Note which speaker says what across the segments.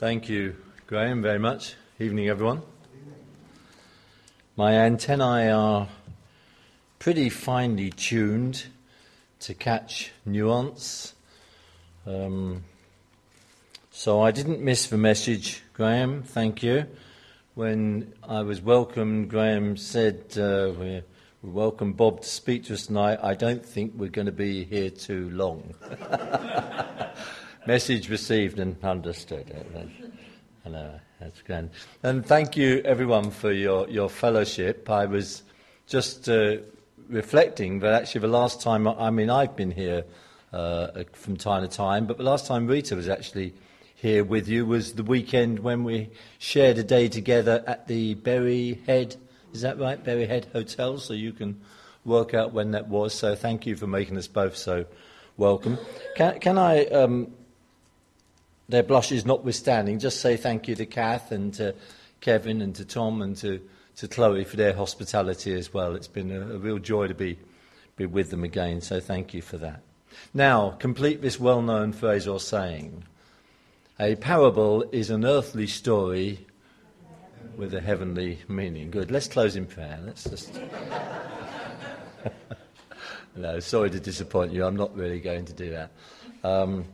Speaker 1: Thank you, Graham, very much. Evening, everyone. My antennae are pretty finely tuned to catch nuance. Um, so I didn't miss the message, Graham. Thank you. When I was welcomed, Graham said, uh, we, we welcome Bob to speak to us tonight. I don't think we're going to be here too long. message received and understood. I know, that's grand. And thank you, everyone, for your, your fellowship. I was just uh, reflecting that actually the last time, I mean, I've been here uh, from time to time, but the last time Rita was actually here with you was the weekend when we shared a day together at the Berry Head, is that right? Berry Head Hotel, so you can work out when that was. So thank you for making us both so welcome. Can, can I, um, their blushes notwithstanding, just say thank you to Kath and to Kevin and to Tom and to, to Chloe for their hospitality as well. It's been a, a real joy to be, be with them again, so thank you for that. Now, complete this well known phrase or saying. A parable is an earthly story with a heavenly meaning. Good. Let's close in prayer. Let's just. no, sorry to disappoint you. I'm not really going to do that. Um,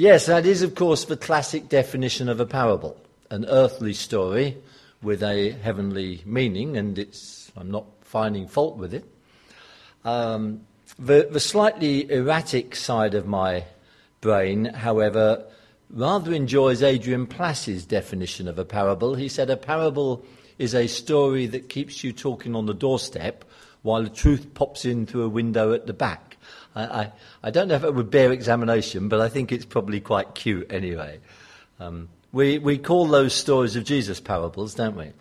Speaker 1: yes, that is, of course, the classic definition of a parable an earthly story with a heavenly meaning, and it's, I'm not finding fault with it. Um, the, the slightly erratic side of my brain, however, rather enjoys Adrian Plass's definition of a parable. He said a parable is a story that keeps you talking on the doorstep while the truth pops in through a window at the back. I, I, I don't know if it would bear examination, but I think it's probably quite cute anyway. Um, we, we call those stories of Jesus parables, don't we?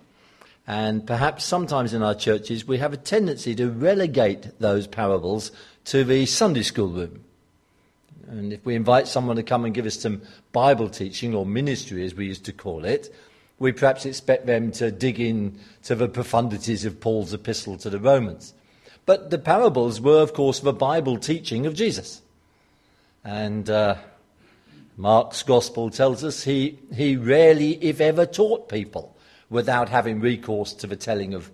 Speaker 1: And perhaps sometimes in our churches we have a tendency to relegate those parables to the Sunday school room. And if we invite someone to come and give us some Bible teaching or ministry, as we used to call it, we perhaps expect them to dig in to the profundities of Paul's epistle to the Romans. But the parables were, of course, the Bible teaching of Jesus. And uh, Mark's gospel tells us he, he rarely, if ever, taught people without having recourse to the telling of,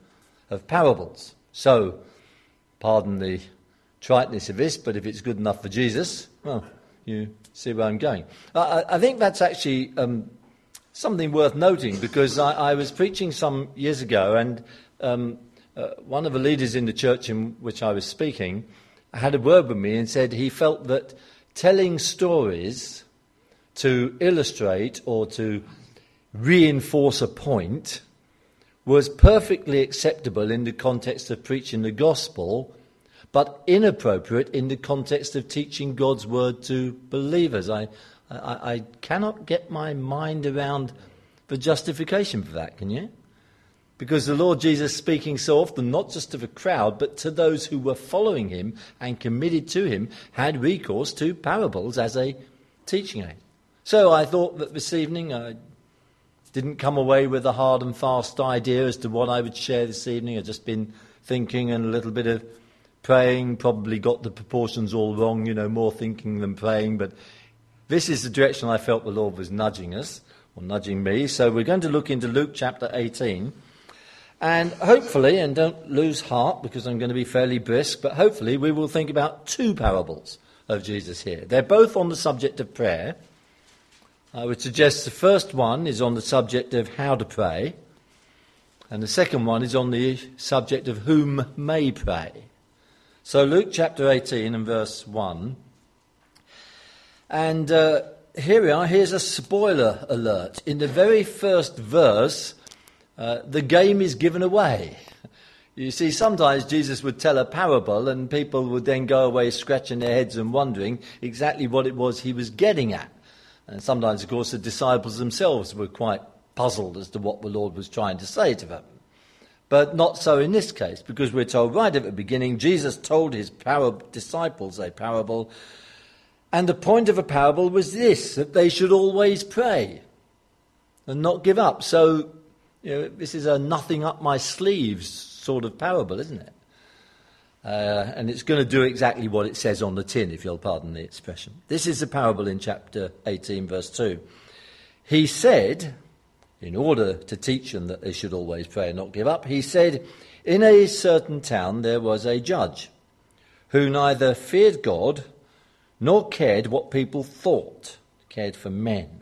Speaker 1: of parables. So, pardon the triteness of this, but if it's good enough for Jesus, well, you see where I'm going. I, I think that's actually um, something worth noting because I, I, was preaching some years ago, and um, uh, one of the leaders in the church in which I was speaking had a word with me and said he felt that telling stories to illustrate or to reinforce a point was perfectly acceptable in the context of preaching the gospel but inappropriate in the context of teaching God's word to believers. I, I, I cannot get my mind around the justification for that, can you? Because the Lord Jesus, speaking so often, not just to the crowd, but to those who were following him and committed to him, had recourse to parables as a teaching aid. So I thought that this evening I didn't come away with a hard and fast idea as to what I would share this evening. I've just been thinking and a little bit of praying, probably got the proportions all wrong, you know, more thinking than praying, but this is the direction I felt the Lord was nudging us, or nudging me. So we're going to look into Luke chapter 18. And hopefully, and don't lose heart because I'm going to be fairly brisk, but hopefully we will think about two parables of Jesus here. They're both on the subject of prayer. I would suggest the first one is on the subject of how to pray, and the second one is on the subject of whom may pray. So, Luke chapter 18 and verse 1. And uh, here we are. Here's a spoiler alert. In the very first verse, uh, the game is given away. You see, sometimes Jesus would tell a parable, and people would then go away scratching their heads and wondering exactly what it was he was getting at. And sometimes, of course, the disciples themselves were quite puzzled as to what the Lord was trying to say to them. But not so in this case, because we're told right at the beginning, Jesus told his disciples a parable, and the point of a parable was this that they should always pray and not give up. So, you know, this is a nothing up my sleeves sort of parable, isn't it? Uh, and it's going to do exactly what it says on the tin, if you'll pardon the expression. This is the parable in chapter 18, verse 2. he said, in order to teach them that they should always pray and not give up, he said, In a certain town there was a judge who neither feared God nor cared what people thought, cared for men.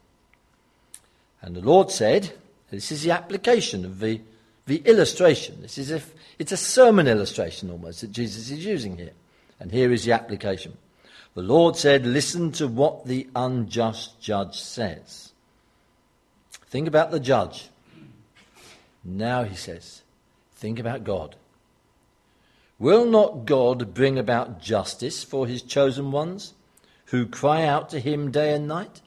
Speaker 1: And the Lord said, this is the application of the, the illustration. This is if it's a sermon illustration almost that Jesus is using here. And here is the application. The Lord said, Listen to what the unjust judge says. Think about the judge. Now, he says, think about God. Will not God bring about justice for his chosen ones who cry out to him day and night?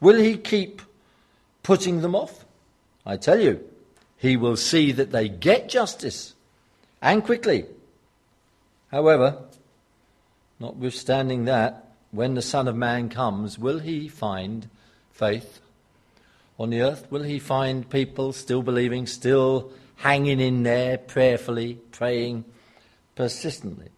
Speaker 1: Will he keep putting them off? I tell you, he will see that they get justice and quickly. However, notwithstanding that, when the Son of Man comes, will he find faith on the earth? Will he find people still believing, still hanging in there prayerfully, praying persistently?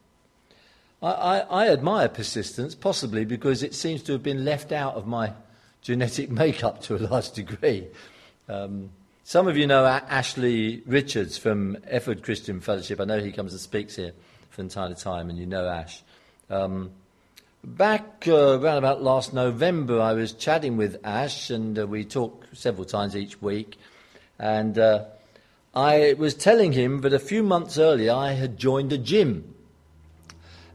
Speaker 1: I, I, I, admire persistence, possibly because it seems to have been left out of my genetic makeup to a large degree. Um, some of you know Ashley Richards from Efford Christian Fellowship. I know he comes and speaks here from time to time, and you know Ash. Um, Back uh, around about last November, I was chatting with Ash, and uh, we talk several times each week. And uh, I was telling him that a few months earlier I had joined a gym.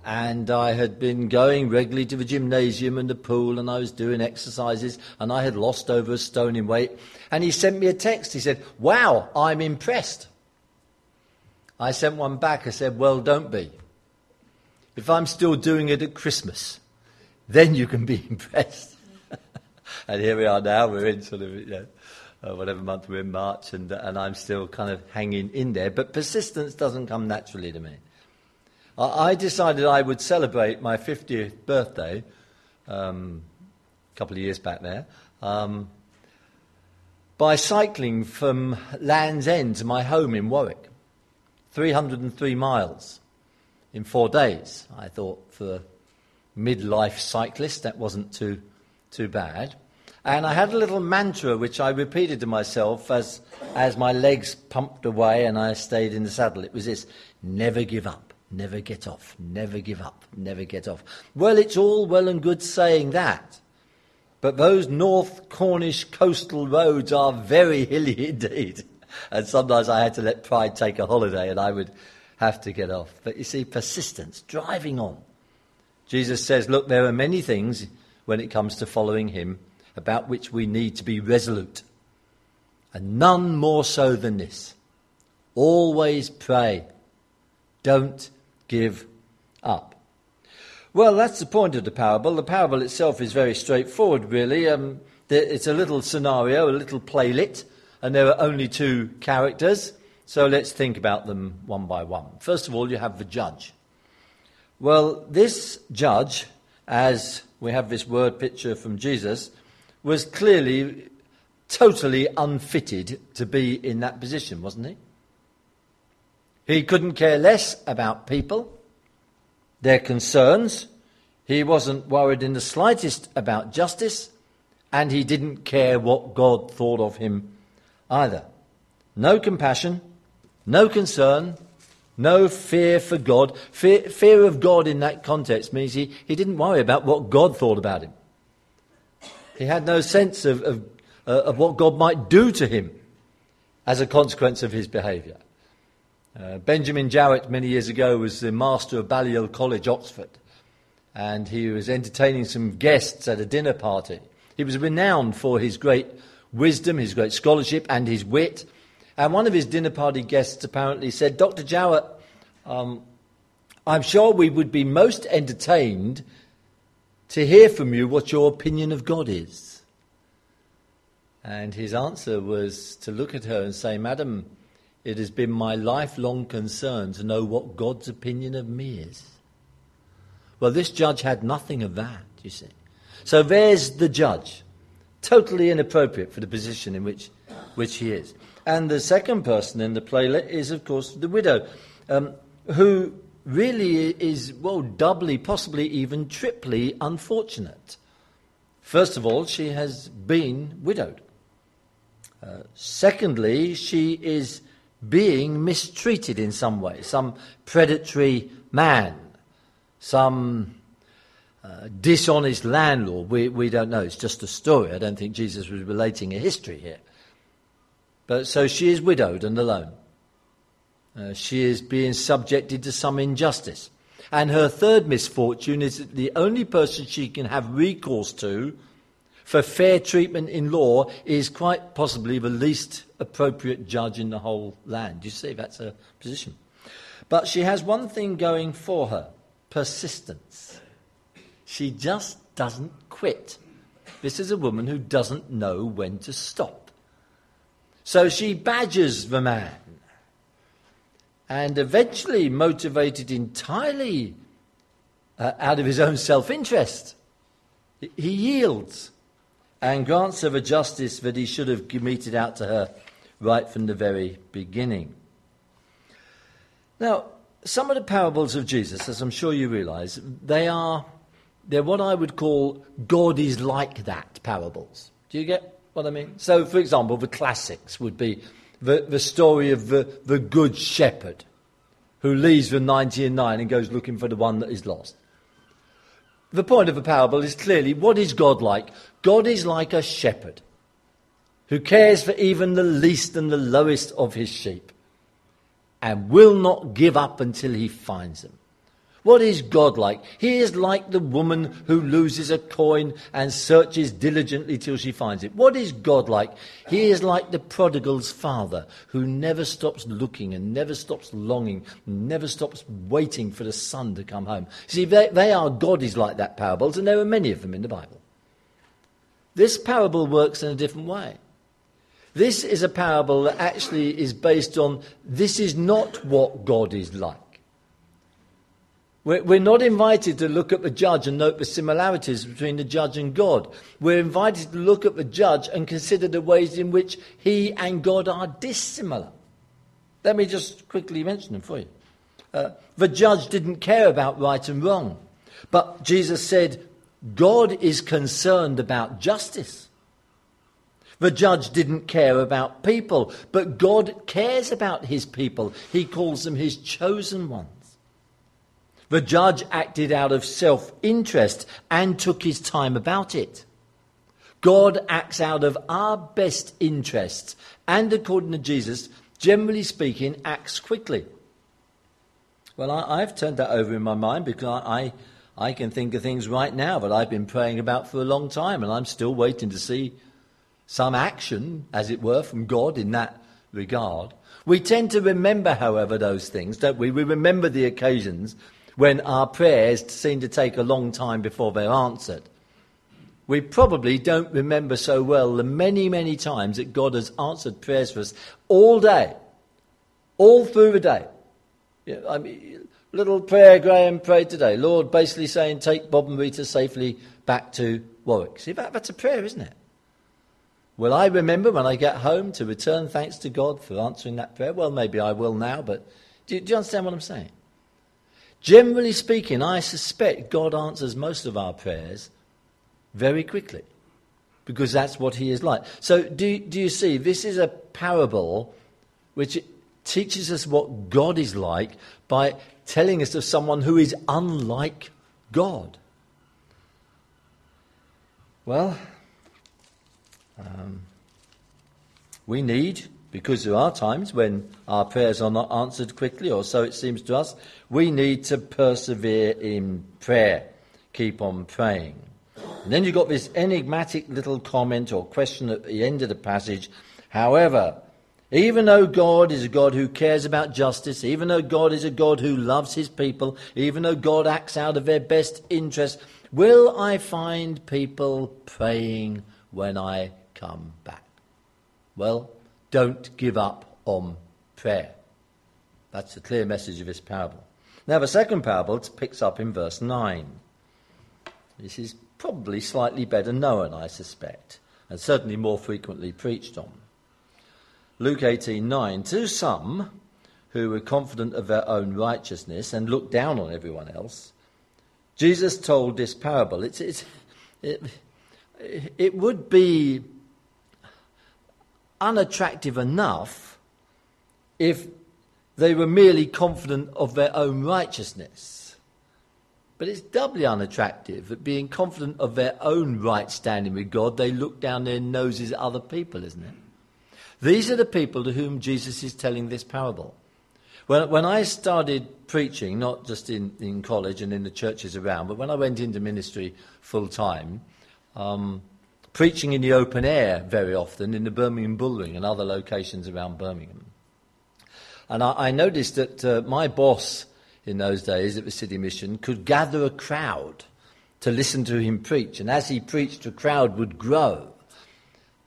Speaker 1: And I had been going regularly to the gymnasium and the pool, and I was doing exercises, and I had lost over a stone in weight. And he sent me a text. He said, Wow, I'm impressed. I sent one back. I said, Well, don't be. If I'm still doing it at Christmas, then you can be impressed. and here we are now, we're in sort of, you know, uh, whatever month we're in, March, and, and I'm still kind of hanging in there. But persistence doesn't come naturally to me. I, decided I would celebrate my 50th birthday um, a couple of years back there. Um, by cycling from Land's End to my home in Warwick, 303 miles in four days. I thought for a midlife cyclist that wasn't too, too bad. And I had a little mantra which I repeated to myself as, as my legs pumped away and I stayed in the saddle. It was this never give up, never get off, never give up, never get off. Well, it's all well and good saying that. But those North Cornish coastal roads are very hilly indeed. And sometimes I had to let pride take a holiday and I would have to get off. But you see, persistence, driving on. Jesus says, Look, there are many things when it comes to following him about which we need to be resolute. And none more so than this. Always pray. Don't give up. Well, that's the point of the parable. The parable itself is very straightforward, really. Um, it's a little scenario, a little playlet, and there are only two characters. So let's think about them one by one. First of all, you have the judge. Well, this judge, as we have this word picture from Jesus, was clearly totally unfitted to be in that position, wasn't he? He couldn't care less about people, their concerns. He wasn't worried in the slightest about justice, and he didn't care what God thought of him either. No compassion, no concern, no fear for God. Fear, fear, of God in that context means he, he didn't worry about what God thought about him. He had no sense of, of, uh, of what God might do to him as a consequence of his behaviour. Uh, Benjamin Jowett, many years ago, was the master of Balliol College, Oxford, and he was entertaining some guests at a dinner party. He was renowned for his great wisdom, his great scholarship, and his wit. And one of his dinner party guests apparently said, Dr. Jowett, um, I'm sure we would be most entertained to hear from you what your opinion of God is. And his answer was to look at her and say, Madam, it has been my lifelong concern to know what God's opinion of me is. Well, this judge had nothing of that, you see. So there's the judge, totally inappropriate for the position in which, which he is. And the second person in the playlet is, of course, the widow, um, who really is, well, doubly, possibly even triply unfortunate. First of all, she has been widowed. Uh, secondly, she is being mistreated in some way. Some predatory man, some uh, dishonest landlord. We, we don't know. It's just a story. I don't think Jesus was relating a history here. But so she is widowed and alone. Uh, she is being subjected to some injustice. And her third misfortune is that the only person she can have recourse to for fair treatment in law is quite possibly the least appropriate judge in the whole land. You see, that's her position. But she has one thing going for her persistence. She just doesn't quit. This is a woman who doesn't know when to stop. So she badgers the man. And eventually, motivated entirely uh, out of his own self interest, he yields and grants her the justice that he should have meted out to her right from the very beginning. Now, some of the parables of Jesus, as I'm sure you realize, they are they're what I would call God is like that parables. Do you get what I mean? So, for example, the classics would be the, the story of the, the good shepherd who leaves the 90 and 9 and goes looking for the one that is lost. The point of a parable is clearly what is God like? God is like a shepherd who cares for even the least and the lowest of his sheep and will not give up until he finds them. What is God like? He is like the woman who loses a coin and searches diligently till she finds it. What is God like? He is like the prodigal's father who never stops looking and never stops longing, never stops waiting for the son to come home. See, they, they are God is like that parables, and there are many of them in the Bible. This parable works in a different way. This is a parable that actually is based on this is not what God is like. We're, not invited to look at the judge and note the similarities between the judge and God. We're invited to look at the judge and consider the ways in which he and God are dissimilar. Let me just quickly mention them for you. Uh, the judge didn't care about right and wrong, but Jesus said, God is concerned about justice. The judge didn't care about people, but God cares about his people. He calls them his chosen ones. The judge acted out of self interest and took his time about it. God acts out of our best interests and, according to Jesus, generally speaking, acts quickly. Well, I, have turned that over in my mind because I, I can think of things right now that I've been praying about for a long time, and I'm still waiting to see some action, as it were, from God in that regard. We tend to remember, however, those things, don't we? We remember the occasions when our prayers seem to take a long time before they're answered. We probably don't remember so well the many, many times that God has answered prayers for us all day, all through the day. Yeah, I mean, little prayer Graham prayed today. Lord, basically saying, take Bob and Rita safely back to Warwick. See, that, that's a prayer, isn't it? Will I remember when I get home to return thanks to God for answering that prayer? Well, maybe I will now, but do, do you understand what I'm saying? Generally speaking, I suspect God answers most of our prayers very quickly because that's what He is like. So, do, do you see? This is a parable which teaches us what God is like by telling us of someone who is unlike God. Well, um, we need because there are times when our prayers are not answered quickly, or so it seems to us. We need to persevere in prayer. Keep on praying. And then you've got this enigmatic little comment or question at the end of the passage. However, even though God is a God who cares about justice, even though God is a God who loves his people, even though God acts out of their best interest, will I find people praying when I come back? Well, don't give up on prayer. That's the clear message of this parable. Now, the second parable picks up in verse 9. This is probably slightly better known, I suspect, and certainly more frequently preached on. Luke 18:9 To some who were confident of their own righteousness and looked down on everyone else, Jesus told this parable. It's, it's, it, it would be unattractive enough if they were merely confident of their own righteousness. But it's doubly unattractive that being confident of their own right standing with God, they look down their noses at other people, isn't it? These are the people to whom Jesus is telling this parable. When, when I started preaching, not just in, in college and in the churches around, but when I went into ministry full time, um, preaching in the open air very often in the Birmingham Bullring and other locations around Birmingham. And I, I noticed that uh, my boss in those days at the City Mission could gather a crowd to listen to him preach. And as he preached, the crowd would grow.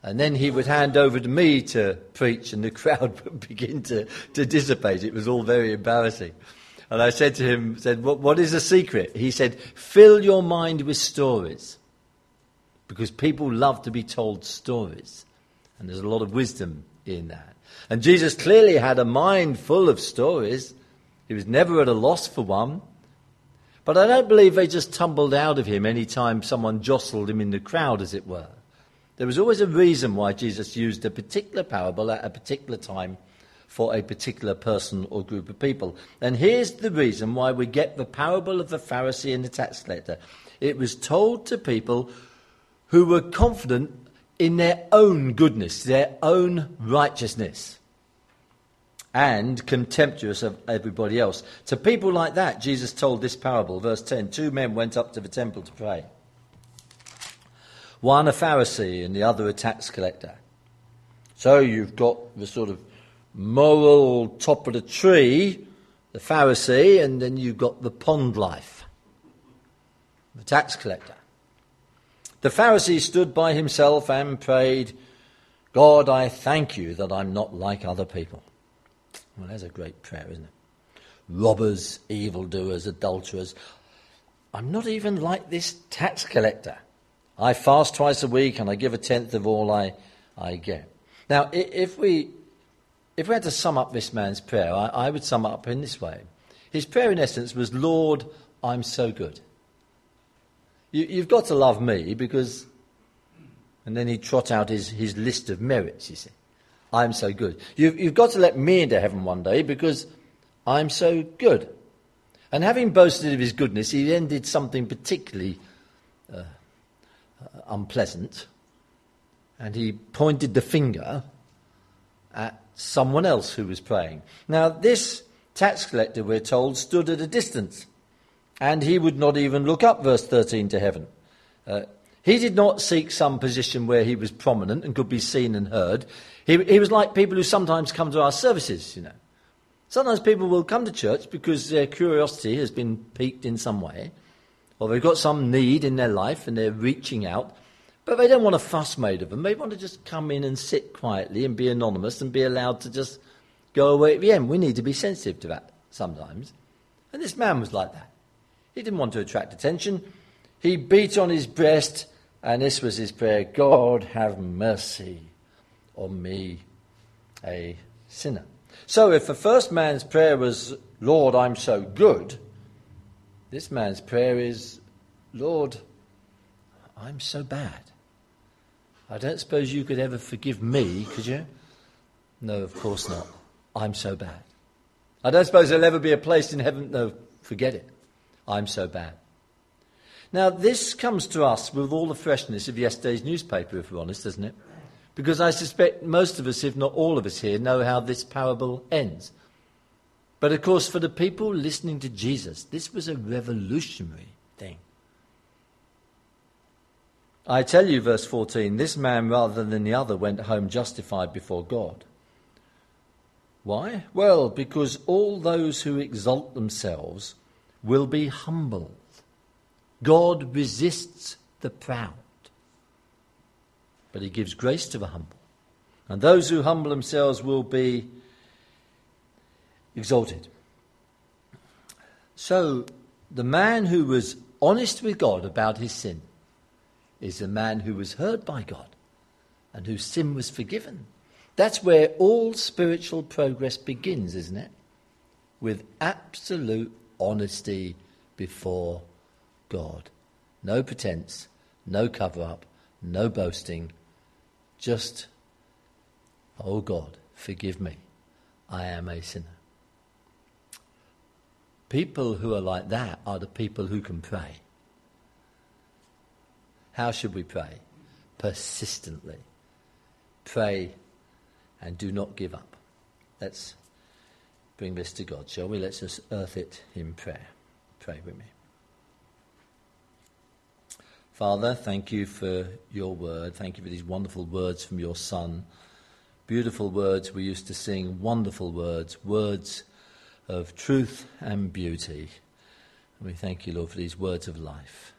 Speaker 1: And then he would hand over to me to preach, and the crowd would begin to, to dissipate. It was all very embarrassing. And I said to him, said, what, what is the secret? He said, fill your mind with stories. Because people love to be told stories. And there's a lot of wisdom in that. And Jesus clearly had a mind full of stories. He was never at a loss for one. But I don't believe they just tumbled out of him any time someone jostled him in the crowd, as it were. There was always a reason why Jesus used a particular parable at a particular time for a particular person or group of people. And here's the reason why we get the parable of the Pharisee and the tax collector. It was told to people who were confident in their own goodness, their own righteousness, and contemptuous of everybody else. To people like that, Jesus told this parable, verse 10 Two men went up to the temple to pray one a Pharisee and the other a tax collector. So you've got the sort of moral top of the tree, the Pharisee, and then you've got the pond life, the tax collector. The Pharisee stood by himself and prayed, God, I thank you that I'm not like other people. Well, that's a great prayer, isn't it? Robbers, evildoers, adulterers. I'm not even like this tax collector. I fast twice a week and I give a tenth of all I, I get. Now, if we, if we had to sum up this man's prayer, I, I would sum up in this way. His prayer, in essence, was, Lord, I'm so good. You, you've got to love me because. And then he trot out his, his list of merits, you see. I'm so good. You've, you've got to let me into heaven one day because I'm so good. And having boasted of his goodness, he then did something particularly uh, uh, unpleasant, and he pointed the finger at someone else who was praying. Now, this tax collector, we're told, stood at a distance, and he would not even look up, verse 13, to heaven. Uh, he did not seek some position where he was prominent and could be seen and heard. He, he was like people who sometimes come to our services, you know. Sometimes people will come to church because their curiosity has been piqued in some way or they've got some need in their life and they're reaching out, but they don't want a fuss made of them. They want to just come in and sit quietly and be anonymous and be allowed to just go away at the end. We need to be sensitive to that sometimes. And this man was like that. He didn't want to attract attention. He beat on his breast, and this was his prayer God, have mercy on me, a sinner. So if the first man's prayer was, Lord, I'm so good, this man's prayer is, Lord, I'm so bad. I don't suppose you could ever forgive me, could you? No, of course not. I'm so bad. I don't suppose there'll ever be a place in heaven. No, forget it. I'm so bad. Now, this comes to us with all the freshness of yesterday's newspaper, if we're honest, doesn't it? Because I suspect most of us, if not all of us here, know how this parable ends. But of course, for the people listening to Jesus, this was a revolutionary thing. I tell you, verse 14, this man rather than the other went home justified before God. Why? Well, because all those who exalt themselves will be humbled. God resists the proud, but he gives grace to the humble. And those who humble themselves will be exalted. So, the man who was honest with God about his sin is a man who was heard by God and whose sin was forgiven. That's where all spiritual progress begins, isn't it? With absolute honesty before God. No pretense, no cover up, no boasting, just, oh God, forgive me. I am a sinner. People who are like that are the people who can pray. How should we pray? Persistently. Pray and do not give up. Let's bring this to God, shall we? Let's just earth it in prayer. Pray with me. Father, thank you for your word. Thank you for these wonderful words from your Son. Beautiful words we used to sing, wonderful words, words of truth and beauty. And we thank you, Lord, for these words of life.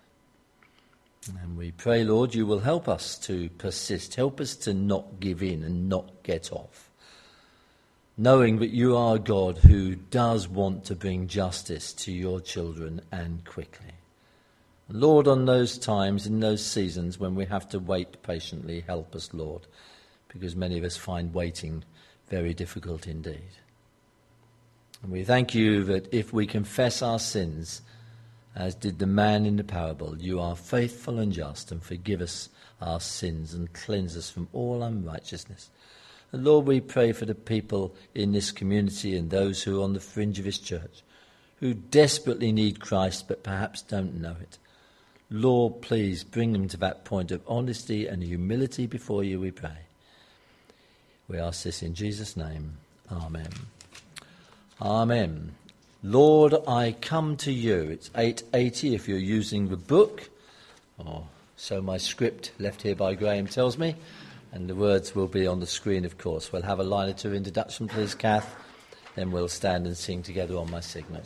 Speaker 1: And we pray, Lord, you will help us to persist. Help us to not give in and not get off. Knowing that you are God who does want to bring justice to your children and quickly. Lord, on those times, in those seasons when we have to wait patiently, help us, Lord, because many of us find waiting very difficult indeed. And we thank you that if we confess our sins, as did the man in the parable, you are faithful and just and forgive us our sins and cleanse us from all unrighteousness. And Lord, we pray for the people in this community and those who are on the fringe of His church, who desperately need Christ but perhaps don't know it. Lord, please bring them to that point of honesty and humility before you, we pray. We ask this in Jesus' name. Amen. Amen. Lord, I come to you. It's 880 if you're using the book, or so my script left here by Graham tells me, and the words will be on the screen, of course. We'll have a line or two introduction, please, Kath, then we'll stand and sing together on my signal.